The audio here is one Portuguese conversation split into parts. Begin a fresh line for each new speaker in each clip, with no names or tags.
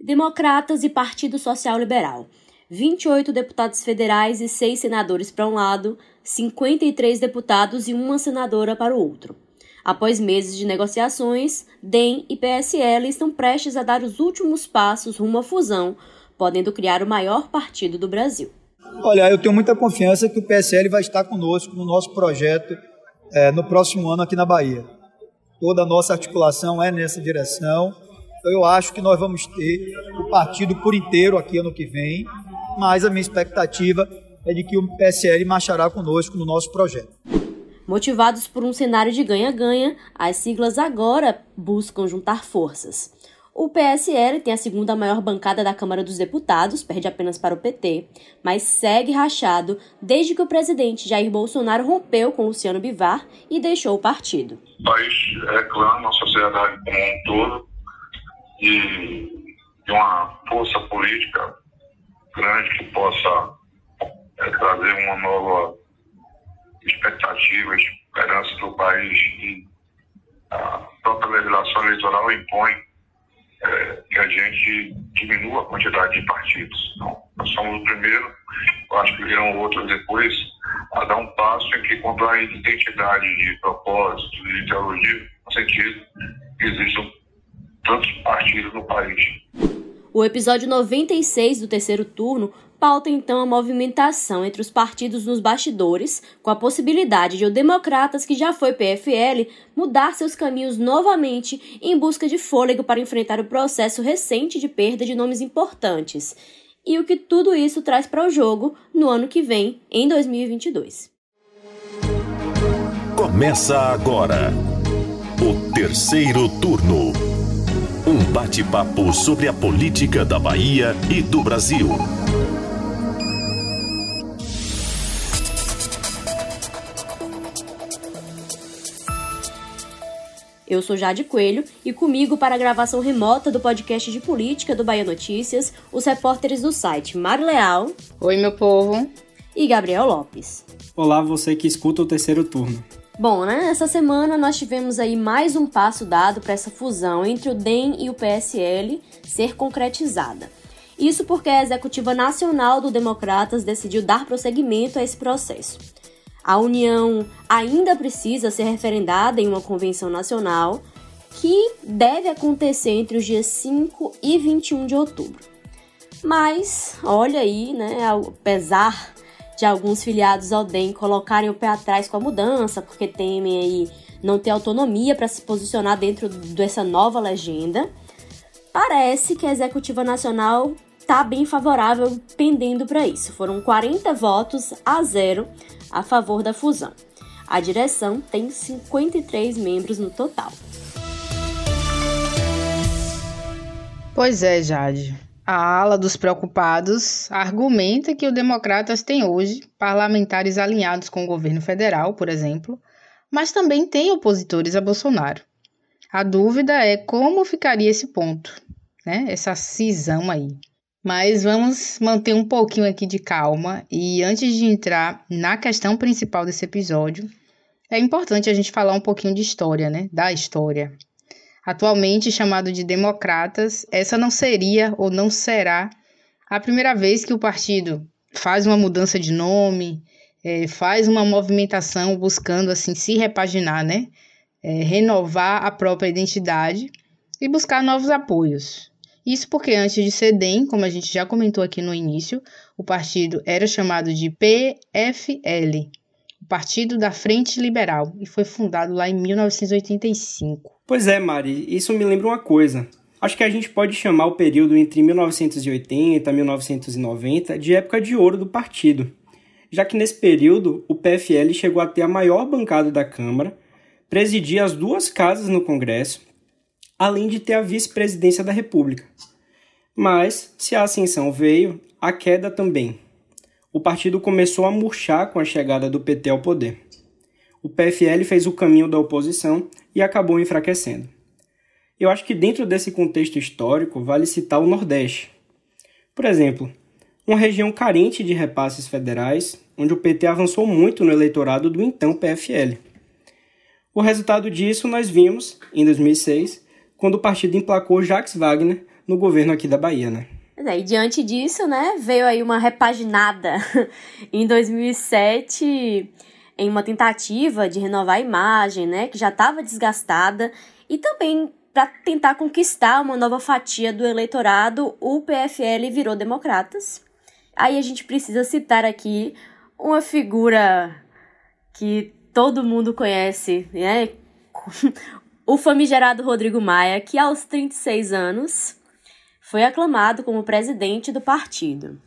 Democratas e Partido Social Liberal. 28 deputados federais e 6 senadores para um lado, 53 deputados e uma senadora para o outro. Após meses de negociações, DEM e PSL estão prestes a dar os últimos passos rumo à fusão, podendo criar o maior partido do Brasil.
Olha, eu tenho muita confiança que o PSL vai estar conosco no nosso projeto é, no próximo ano aqui na Bahia. Toda a nossa articulação é nessa direção. Então, eu acho que nós vamos ter o partido por inteiro aqui ano que vem, mas a minha expectativa é de que o PSL marchará conosco no nosso projeto.
Motivados por um cenário de ganha-ganha, as siglas agora buscam juntar forças. O PSL tem a segunda maior bancada da Câmara dos Deputados, perde apenas para o PT, mas segue rachado desde que o presidente Jair Bolsonaro rompeu com Luciano Bivar e deixou o partido.
O país reclama, a sociedade como um todo, de, de uma força política grande que possa é, trazer uma nova expectativa, esperança do país e a própria legislação eleitoral impõe é, que a gente diminua a quantidade de partidos. Então, nós somos o primeiro, eu acho que virão outros depois, a dar um passo em que, quando há identidade de propósito, de ideologia, no sentido que existam tantos partidos no país.
O episódio 96 do terceiro turno pauta então a movimentação entre os partidos nos bastidores, com a possibilidade de o Democratas, que já foi PFL, mudar seus caminhos novamente em busca de fôlego para enfrentar o processo recente de perda de nomes importantes. E o que tudo isso traz para o jogo no ano que vem, em 2022.
Começa agora o terceiro turno. Um bate-papo sobre a política da Bahia e do Brasil.
Eu sou Jade Coelho e comigo para a gravação remota do podcast de política do Bahia Notícias, os repórteres do site Mar Leal.
Oi, meu povo.
E Gabriel Lopes.
Olá, você que escuta o terceiro turno.
Bom, né? Essa semana nós tivemos aí mais um passo dado para essa fusão entre o DEM e o PSL ser concretizada. Isso porque a Executiva Nacional do Democratas decidiu dar prosseguimento a esse processo. A união ainda precisa ser referendada em uma convenção nacional que deve acontecer entre os dias 5 e 21 de outubro. Mas, olha aí, né, apesar de alguns filiados ao DEM colocarem o pé atrás com a mudança, porque temem aí não ter autonomia para se posicionar dentro dessa nova legenda, parece que a Executiva Nacional está bem favorável pendendo para isso. Foram 40 votos a zero a favor da fusão. A direção tem 53 membros no total.
Pois é, Jade. A ala dos preocupados argumenta que o Democratas tem hoje parlamentares alinhados com o governo federal, por exemplo, mas também tem opositores a Bolsonaro. A dúvida é como ficaria esse ponto, né? Essa cisão aí. Mas vamos manter um pouquinho aqui de calma e antes de entrar na questão principal desse episódio, é importante a gente falar um pouquinho de história, né? Da história. Atualmente chamado de democratas, essa não seria ou não será a primeira vez que o partido faz uma mudança de nome, é, faz uma movimentação buscando assim se repaginar, né? É, renovar a própria identidade e buscar novos apoios. Isso porque antes de ser DEM, como a gente já comentou aqui no início, o partido era chamado de PFL, o Partido da Frente Liberal, e foi fundado lá em 1985.
Pois é, Mari, isso me lembra uma coisa. Acho que a gente pode chamar o período entre 1980 e 1990 de época de ouro do partido, já que nesse período o PFL chegou a ter a maior bancada da Câmara, presidia as duas casas no Congresso além de ter a vice-presidência da República. Mas, se a ascensão veio, a queda também. O partido começou a murchar com a chegada do PT ao poder. O PFL fez o caminho da oposição e acabou enfraquecendo. Eu acho que dentro desse contexto histórico vale citar o Nordeste. Por exemplo, uma região carente de repasses federais, onde o PT avançou muito no eleitorado do então PFL. O resultado disso nós vimos, em 2006, quando o partido emplacou Jacques Wagner no governo aqui da Bahia, né?
É, e diante disso, né, veio aí uma repaginada em 2007 em uma tentativa de renovar a imagem, né, que já estava desgastada, e também para tentar conquistar uma nova fatia do eleitorado, o PFL virou Democratas. Aí a gente precisa citar aqui uma figura que todo mundo conhece, né? o famigerado Rodrigo Maia, que aos 36 anos foi aclamado como presidente do partido.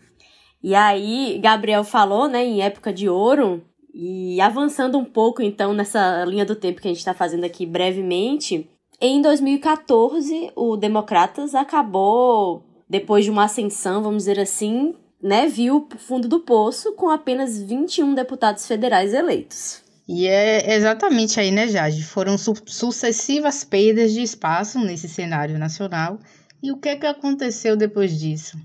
E aí, Gabriel falou, né, em época de ouro, e avançando um pouco então nessa linha do tempo que a gente está fazendo aqui brevemente, em 2014 o Democratas acabou, depois de uma ascensão, vamos dizer assim, né, viu o fundo do poço com apenas 21 deputados federais eleitos.
E é exatamente aí, né, Jade? Foram su sucessivas perdas de espaço nesse cenário nacional. E o que é que aconteceu depois disso?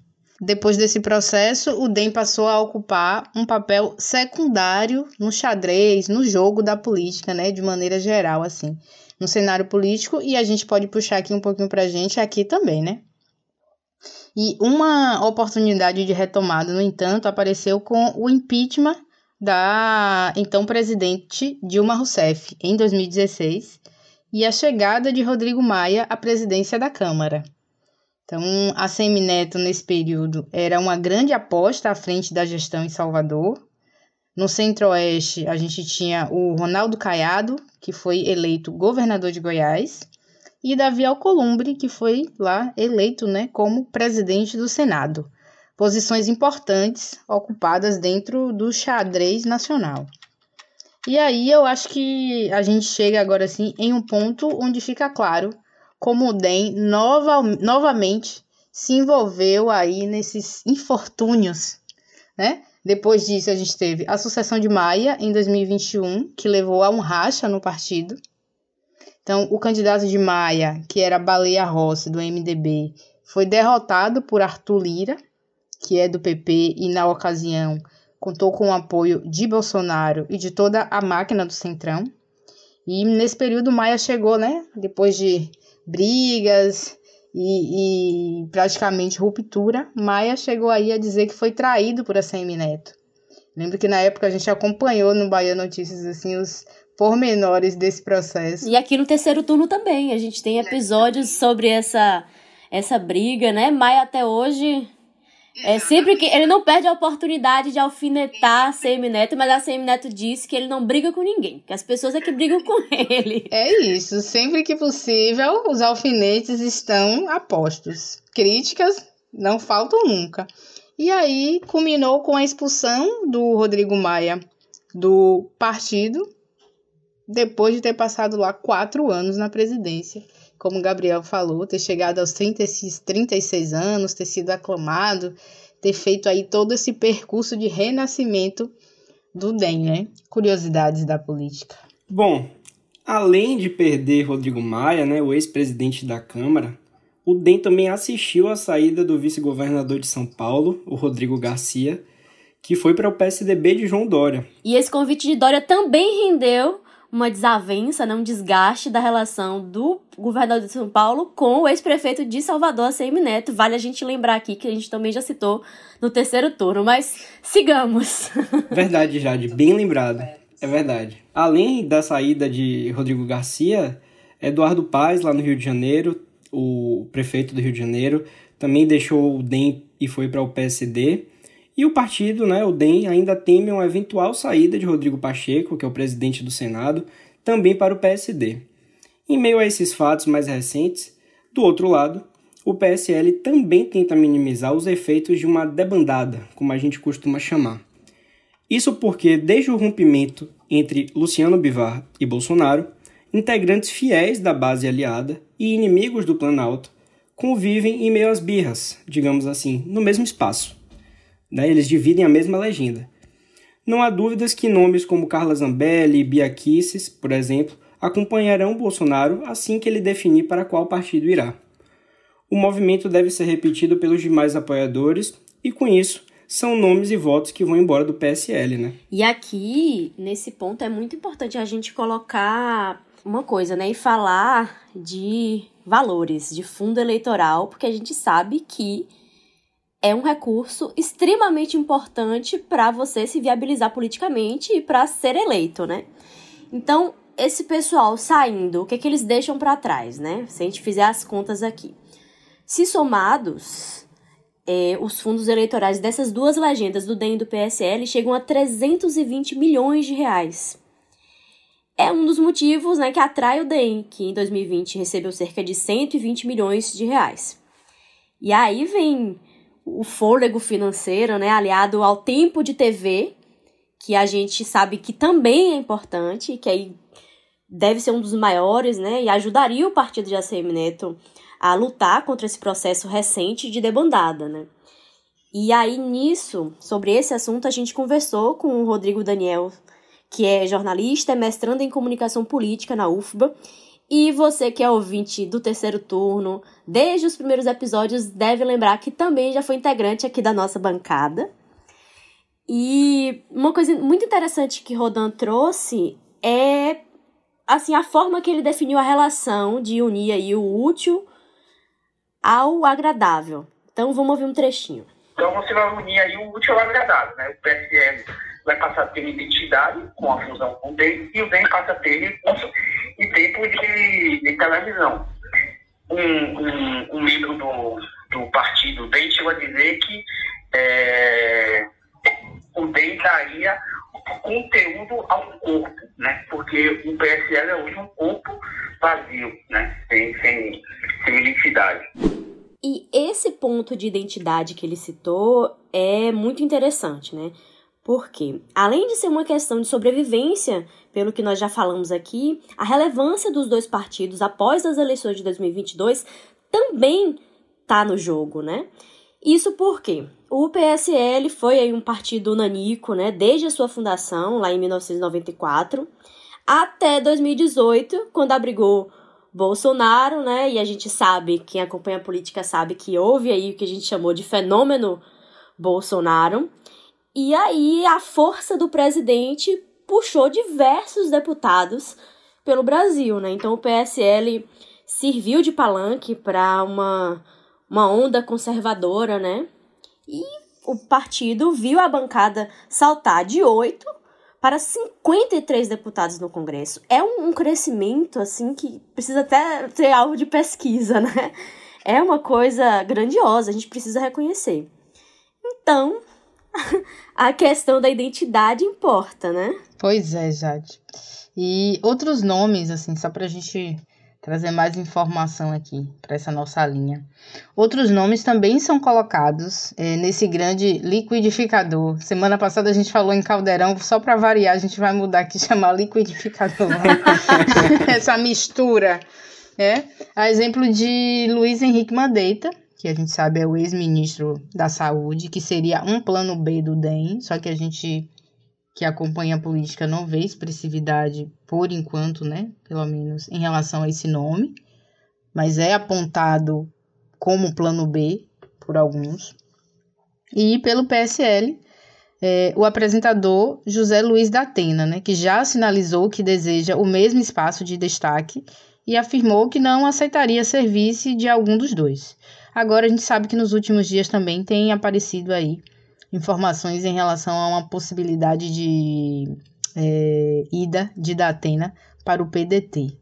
Depois desse processo, o DEM passou a ocupar um papel secundário no xadrez, no jogo da política, né, de maneira geral, assim, no cenário político, e a gente pode puxar aqui um pouquinho para a gente aqui também, né? E uma oportunidade de retomada, no entanto, apareceu com o impeachment da então presidente Dilma Rousseff em 2016 e a chegada de Rodrigo Maia à presidência da Câmara. Então, a Semineto, nesse período, era uma grande aposta à frente da gestão em Salvador. No Centro-Oeste, a gente tinha o Ronaldo Caiado, que foi eleito governador de Goiás, e Davi Alcolumbre, que foi lá eleito né, como presidente do Senado. Posições importantes ocupadas dentro do xadrez nacional. E aí eu acho que a gente chega agora assim em um ponto onde fica claro como o DEM nova, novamente se envolveu aí nesses infortúnios, né? Depois disso, a gente teve a sucessão de Maia em 2021, que levou a um racha no partido. Então, o candidato de Maia, que era Baleia Rossi, do MDB, foi derrotado por Arthur Lira, que é do PP, e na ocasião contou com o apoio de Bolsonaro e de toda a máquina do Centrão. E nesse período, Maia chegou, né? Depois de brigas e, e, praticamente ruptura, Maia chegou aí a dizer que foi traído por ACM Neto. Lembro que na época a gente acompanhou no Bahia Notícias assim os pormenores desse processo.
E aqui no terceiro turno também, a gente tem episódios sobre essa essa briga, né? Maia até hoje é sempre que ele não perde a oportunidade de alfinetar a CM Neto, mas a CM Neto disse que ele não briga com ninguém, que as pessoas é que brigam com ele.
É isso, sempre que possível, os alfinetes estão apostos. Críticas não faltam nunca. E aí culminou com a expulsão do Rodrigo Maia do partido, depois de ter passado lá quatro anos na presidência como o Gabriel falou, ter chegado aos 36, 36 anos, ter sido aclamado, ter feito aí todo esse percurso de renascimento do DEM, né? Curiosidades da política.
Bom, além de perder Rodrigo Maia, né, o ex-presidente da Câmara, o DEM também assistiu à saída do vice-governador de São Paulo, o Rodrigo Garcia, que foi para o PSDB de João Dória.
E esse convite de Dória também rendeu uma desavença, né, um desgaste da relação do governador de São Paulo com o ex-prefeito de Salvador, ACM Neto. Vale a gente lembrar aqui que a gente também já citou no terceiro turno, mas sigamos.
Verdade, Jade, bem lembrado. É verdade. Além da saída de Rodrigo Garcia, Eduardo Paz, lá no Rio de Janeiro, o prefeito do Rio de Janeiro, também deixou o DEM e foi para o PSD. E o partido, né, o DEM, ainda teme uma eventual saída de Rodrigo Pacheco, que é o presidente do Senado, também para o PSD. Em meio a esses fatos mais recentes, do outro lado, o PSL também tenta minimizar os efeitos de uma debandada, como a gente costuma chamar. Isso porque, desde o rompimento entre Luciano Bivar e Bolsonaro, integrantes fiéis da base aliada e inimigos do Planalto convivem em meio às birras, digamos assim, no mesmo espaço. Né? Eles dividem a mesma legenda. Não há dúvidas que nomes como Carla Zambelli e Bia Kicis, por exemplo, acompanharão Bolsonaro assim que ele definir para qual partido irá. O movimento deve ser repetido pelos demais apoiadores e, com isso, são nomes e votos que vão embora do PSL, né?
E aqui, nesse ponto, é muito importante a gente colocar uma coisa, né? E falar de valores de fundo eleitoral, porque a gente sabe que é um recurso extremamente importante para você se viabilizar politicamente e para ser eleito, né? Então, esse pessoal saindo, o que, que eles deixam para trás, né? Se a gente fizer as contas aqui. Se somados, é, os fundos eleitorais dessas duas legendas, do DEM e do PSL, chegam a 320 milhões de reais. É um dos motivos né, que atrai o DEM, que em 2020 recebeu cerca de 120 milhões de reais. E aí vem o fôlego financeiro, né, aliado ao tempo de TV, que a gente sabe que também é importante, que aí deve ser um dos maiores, né, e ajudaria o partido de ACM Neto a lutar contra esse processo recente de debandada, né. E aí, nisso, sobre esse assunto, a gente conversou com o Rodrigo Daniel, que é jornalista, é mestrando em comunicação política na UFBA, e você que é ouvinte do terceiro turno, desde os primeiros episódios, deve lembrar que também já foi integrante aqui da nossa bancada. E uma coisa muito interessante que Rodan trouxe é assim a forma que ele definiu a relação de unir aí o útil ao agradável. Então vamos ouvir um trechinho.
Então você vai unir aí o útil ao agradável, né? O PSL vai passar a ter identidade com a fusão com o DEM e o DEM passa a ter televisão. Um, um, um, membro do, do partido DEM chegou a dizer que é, o DEM daria conteúdo ao corpo, né? Porque o PSL é hoje um corpo vazio, né? Sem, sem, sem identidade.
E esse ponto de identidade que ele citou é muito interessante, né? Porque, além de ser uma questão de sobrevivência, pelo que nós já falamos aqui, a relevância dos dois partidos após as eleições de 2022 também está no jogo, né? Isso porque o PSL foi aí um partido nanico, né, desde a sua fundação, lá em 1994, até 2018, quando abrigou Bolsonaro, né? E a gente sabe, quem acompanha a política sabe que houve aí o que a gente chamou de fenômeno Bolsonaro. E aí a força do presidente puxou diversos deputados pelo Brasil, né? Então o PSL serviu de palanque para uma, uma onda conservadora, né? E o partido viu a bancada saltar de 8 para 53 deputados no Congresso. É um, um crescimento, assim, que precisa até ter algo de pesquisa, né? É uma coisa grandiosa, a gente precisa reconhecer. Então, a questão da identidade importa, né?
Pois é, Jade. E outros nomes, assim, só para a gente trazer mais informação aqui para essa nossa linha. Outros nomes também são colocados é, nesse grande liquidificador. Semana passada a gente falou em caldeirão, só para variar, a gente vai mudar aqui chamar liquidificador. essa mistura. É, a exemplo de Luiz Henrique Mandeita, que a gente sabe é o ex-ministro da Saúde, que seria um plano B do DEM, só que a gente que acompanha a política não vê expressividade por enquanto, né? Pelo menos em relação a esse nome, mas é apontado como plano B por alguns. E pelo PSL, é, o apresentador José Luiz da Atena, né, que já sinalizou que deseja o mesmo espaço de destaque e afirmou que não aceitaria serviço de algum dos dois. Agora a gente sabe que nos últimos dias também tem aparecido aí informações em relação a uma possibilidade de é, ida de Datena para o PDT.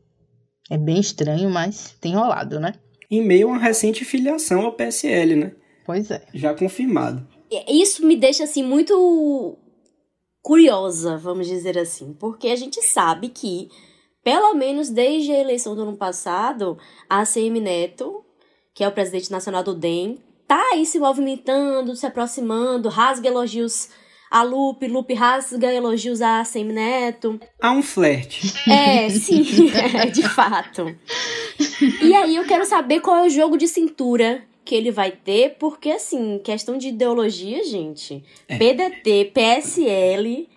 É bem estranho, mas tem rolado, né?
Em meio a uma recente filiação ao PSL, né?
Pois é.
Já confirmado.
Isso me deixa assim muito curiosa, vamos dizer assim, porque a gente sabe que pelo menos desde a eleição do ano passado, a ACM Neto, que é o presidente nacional do DEM, tá aí se movimentando, se aproximando, rasga elogios a Lupe, Lupe rasga elogios a Semineto.
Há um flerte.
É, sim, é, de fato. E aí eu quero saber qual é o jogo de cintura que ele vai ter, porque assim, questão de ideologia, gente, é. PDT, PSL,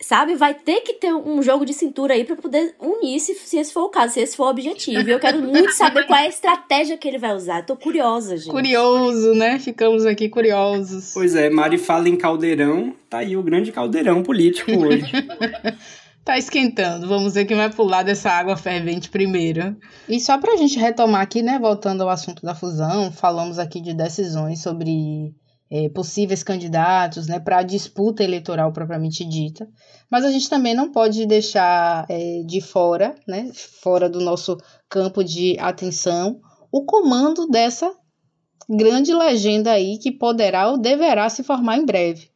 sabe? Vai ter que ter um jogo de cintura aí para poder unir, se, se esse for o caso, se esse for o objetivo. E eu quero muito saber qual é a estratégia que ele vai usar. Tô curiosa, gente.
Curioso, né? Ficamos aqui curiosos.
Pois é, Mari fala em caldeirão, tá aí o grande caldeirão político hoje.
Tá esquentando. Vamos ver quem vai pular dessa água fervente primeiro. E só pra gente retomar aqui, né? Voltando ao assunto da fusão, falamos aqui de decisões sobre é, possíveis candidatos, né? Para a disputa eleitoral propriamente dita. Mas a gente também não pode deixar é, de fora, né? Fora do nosso campo de atenção, o comando dessa grande legenda aí que poderá ou deverá se formar em breve.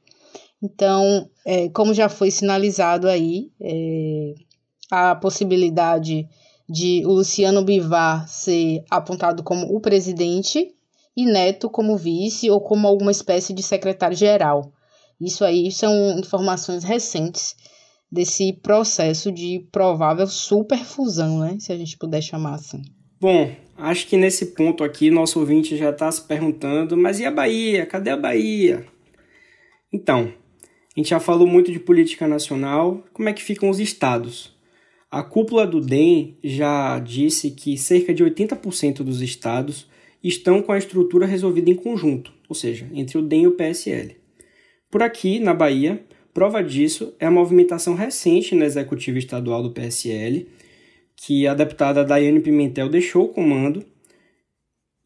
Então, é, como já foi sinalizado aí, é, a possibilidade de o Luciano Bivar ser apontado como o presidente e Neto como vice ou como alguma espécie de secretário-geral. Isso aí são informações recentes desse processo de provável superfusão, né? Se a gente puder chamar assim.
Bom, acho que nesse ponto aqui nosso ouvinte já está se perguntando, mas e a Bahia? Cadê a Bahia? Então, a gente já falou muito de política nacional, como é que ficam os estados? A cúpula do DEM já disse que cerca de 80% dos estados estão com a estrutura resolvida em conjunto, ou seja, entre o DEM e o PSL. Por aqui, na Bahia, prova disso é a movimentação recente na executiva estadual do PSL, que a deputada Daiane Pimentel deixou o comando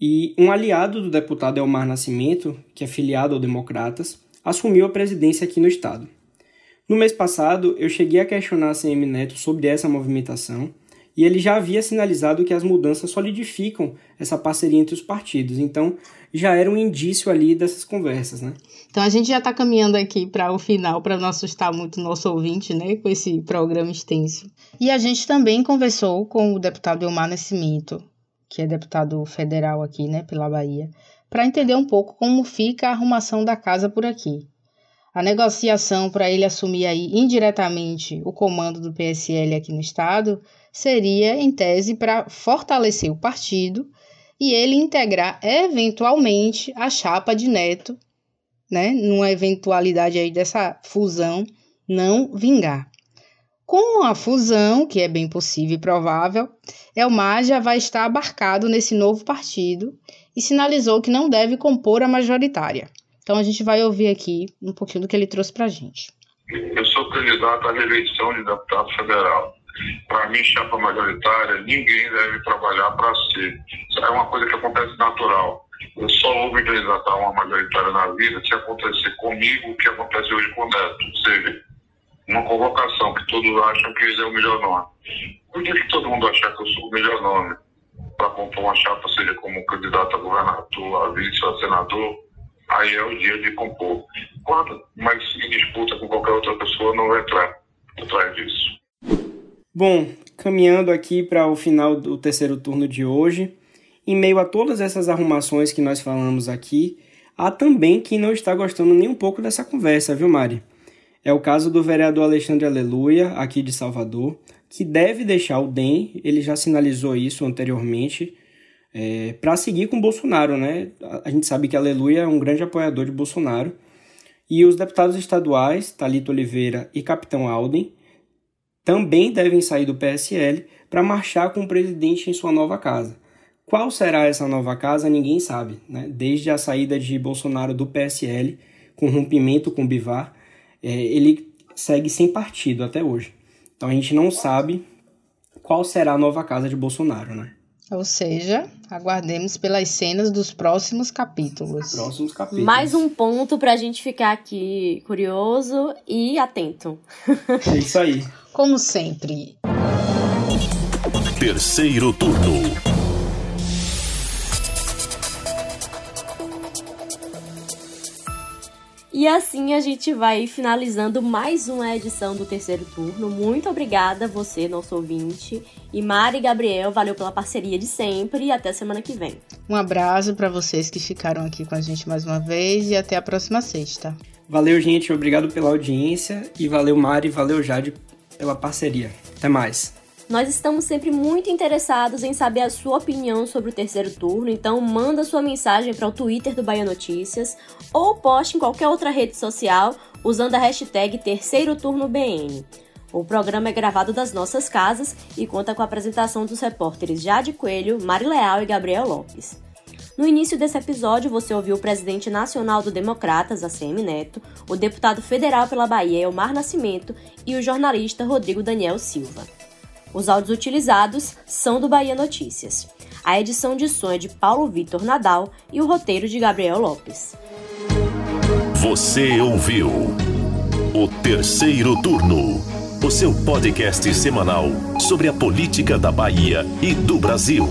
e um aliado do deputado Elmar Nascimento, que é filiado ao Democratas, assumiu a presidência aqui no estado. No mês passado, eu cheguei a questionar a CM Neto sobre essa movimentação e ele já havia sinalizado que as mudanças solidificam essa parceria entre os partidos. Então, já era um indício ali dessas conversas, né?
Então, a gente já está caminhando aqui para o final, para não assustar muito nosso ouvinte, né, com esse programa extenso. E a gente também conversou com o deputado Elmar Nascimento, que é deputado federal aqui, né, pela Bahia, para entender um pouco como fica a arrumação da casa por aqui. A negociação para ele assumir aí indiretamente o comando do PSL aqui no estado seria, em tese, para fortalecer o partido e ele integrar eventualmente a chapa de Neto, né, numa eventualidade aí dessa fusão não vingar. Com a fusão, que é bem possível e provável, Elmar já vai estar abarcado nesse novo partido e sinalizou que não deve compor a majoritária. Então a gente vai ouvir aqui um pouquinho do que ele trouxe para a gente.
Eu sou candidato à reeleição de deputado federal. Para mim, chapa majoritária, ninguém deve trabalhar para ser. Isso é uma coisa que acontece natural. Eu só candidatar a uma majoritária na vida se acontecer comigo o que acontece hoje com o Neto. Ou seja, uma convocação que todos acham que ele é o melhor nome. Por que, que todo mundo acha que eu sou o melhor nome? para compor uma chapa, seja como candidato a governador, a vice, a senador, aí é o dia de compor. Quando, mas se disputa com qualquer outra pessoa, não vai entrar atrás disso.
Bom, caminhando aqui para o final do terceiro turno de hoje, em meio a todas essas arrumações que nós falamos aqui, há também quem não está gostando nem um pouco dessa conversa, viu, Mari? É o caso do vereador Alexandre Aleluia, aqui de Salvador, que deve deixar o DEM, ele já sinalizou isso anteriormente, é, para seguir com Bolsonaro, né? A gente sabe que Aleluia é um grande apoiador de Bolsonaro. E os deputados estaduais, Talito Oliveira e Capitão Alden, também devem sair do PSL para marchar com o presidente em sua nova casa. Qual será essa nova casa, ninguém sabe. Né? Desde a saída de Bolsonaro do PSL, com rompimento com o Bivar, é, ele segue sem partido até hoje. Então a gente não sabe qual será a nova casa de Bolsonaro, né?
Ou seja, aguardemos pelas cenas dos próximos capítulos.
Próximos capítulos.
Mais um ponto para a gente ficar aqui curioso e atento.
É isso aí.
Como sempre.
Terceiro turno.
E assim a gente vai finalizando mais uma edição do terceiro turno. Muito obrigada você, nosso ouvinte. E Mari e Gabriel, valeu pela parceria de sempre e até semana que vem.
Um abraço para vocês que ficaram aqui com a gente mais uma vez e até a próxima sexta.
Valeu, gente. Obrigado pela audiência e valeu, Mari, valeu, Jade, pela parceria. Até mais.
Nós estamos sempre muito interessados em saber a sua opinião sobre o terceiro turno, então manda sua mensagem para o Twitter do Bahia Notícias ou poste em qualquer outra rede social usando a hashtag Terceiro Turno BN. O programa é gravado das nossas casas e conta com a apresentação dos repórteres Jade Coelho, Mari Leal e Gabriel Lopes. No início desse episódio, você ouviu o presidente nacional do Democratas, ACM Neto, o deputado federal pela Bahia, Elmar Nascimento, e o jornalista Rodrigo Daniel Silva. Os áudios utilizados são do Bahia Notícias. A edição de som é de Paulo Vitor Nadal e o roteiro de Gabriel Lopes.
Você ouviu o terceiro turno, o seu podcast semanal sobre a política da Bahia e do Brasil.